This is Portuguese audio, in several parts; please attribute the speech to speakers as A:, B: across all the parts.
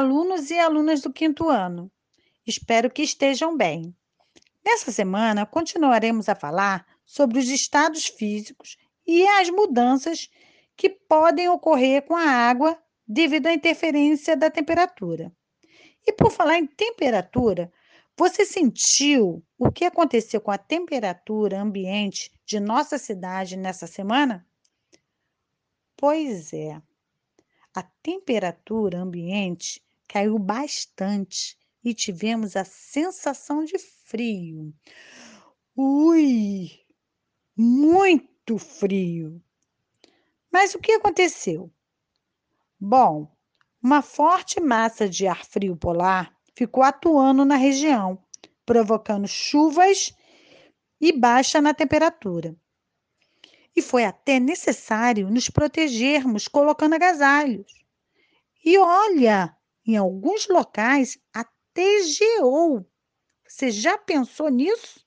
A: alunas do quinto ano. Espero que estejam bem. Nessa semana, continuaremos a falar sobre os estados físicos e as mudanças que podem ocorrer com a água devido à interferência da temperatura. E por falar em temperatura, você sentiu o que aconteceu com a temperatura ambiente de nossa cidade nessa semana? Pois é, a temperatura ambiente caiu bastante e tivemos a sensação de frio. Ui, muito frio. Mas o que aconteceu? Bom, uma forte massa de ar frio polar ficou atuando na região, provocando chuvas e baixa na temperatura. E foi até necessário nos protegermos colocando agasalhos. E olha, em alguns locais até geou. Você já pensou nisso?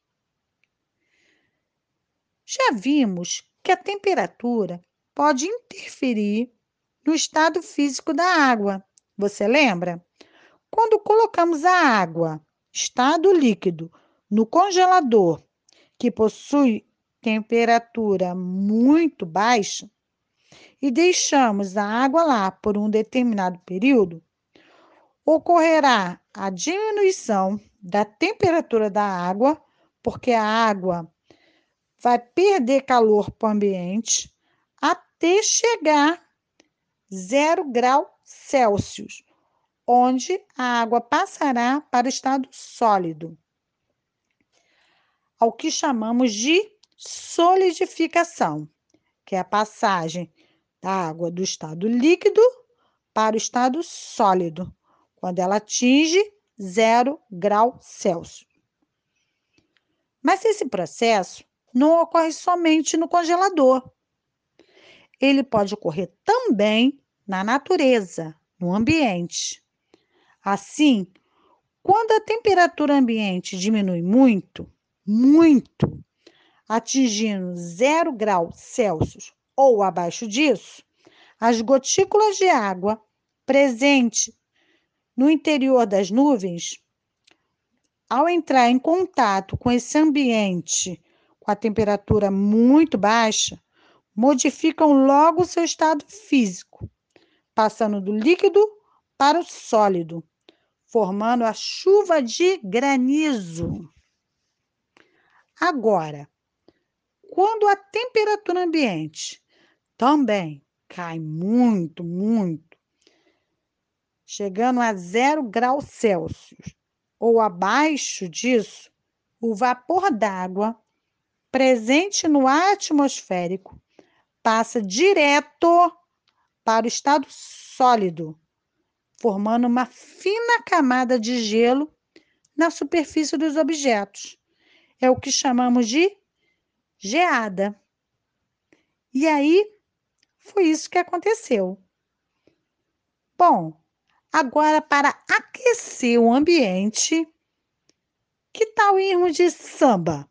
A: Já vimos que a temperatura pode interferir no estado físico da água. Você lembra? Quando colocamos a água, estado líquido, no congelador, que possui temperatura muito baixa, e deixamos a água lá por um determinado período, ocorrerá a diminuição da temperatura da água, porque a água vai perder calor para o ambiente até chegar zero grau Celsius, onde a água passará para o estado sólido, ao que chamamos de solidificação, que é a passagem da água do estado líquido para o estado sólido, quando ela atinge zero grau Celsius. Mas esse processo não ocorre somente no congelador. Ele pode ocorrer também na natureza, no ambiente. Assim, quando a temperatura ambiente diminui muito, muito, atingindo zero grau Celsius ou abaixo disso, as gotículas de água presentes no interior das nuvens, ao entrar em contato com esse ambiente com a temperatura muito baixa, modificam logo seu estado físico, passando do líquido para o sólido, formando a chuva de granizo. Agora, quando a temperatura ambiente também cai muito, muito, chegando a zero grau Celsius ou abaixo disso, o vapor d'água presente no atmosférico passa direto para o estado sólido, formando uma fina camada de gelo na superfície dos objetos. É o que chamamos de geada. E aí foi isso que aconteceu. Bom, agora para aquecer o ambiente, que tal irmos de samba?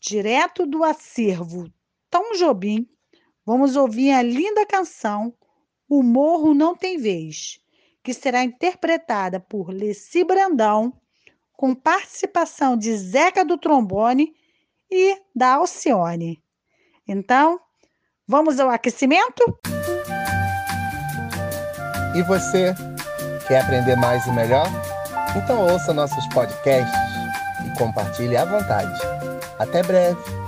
A: Direto do acervo Tom Jobim, vamos ouvir a linda canção O Morro Não Tem Vez, que será interpretada por Leci Brandão, com participação de Zeca do Trombone e da Alcione. Então, vamos ao aquecimento?
B: E você, quer aprender mais e melhor? Então ouça nossos podcasts e compartilhe à vontade. Até breve!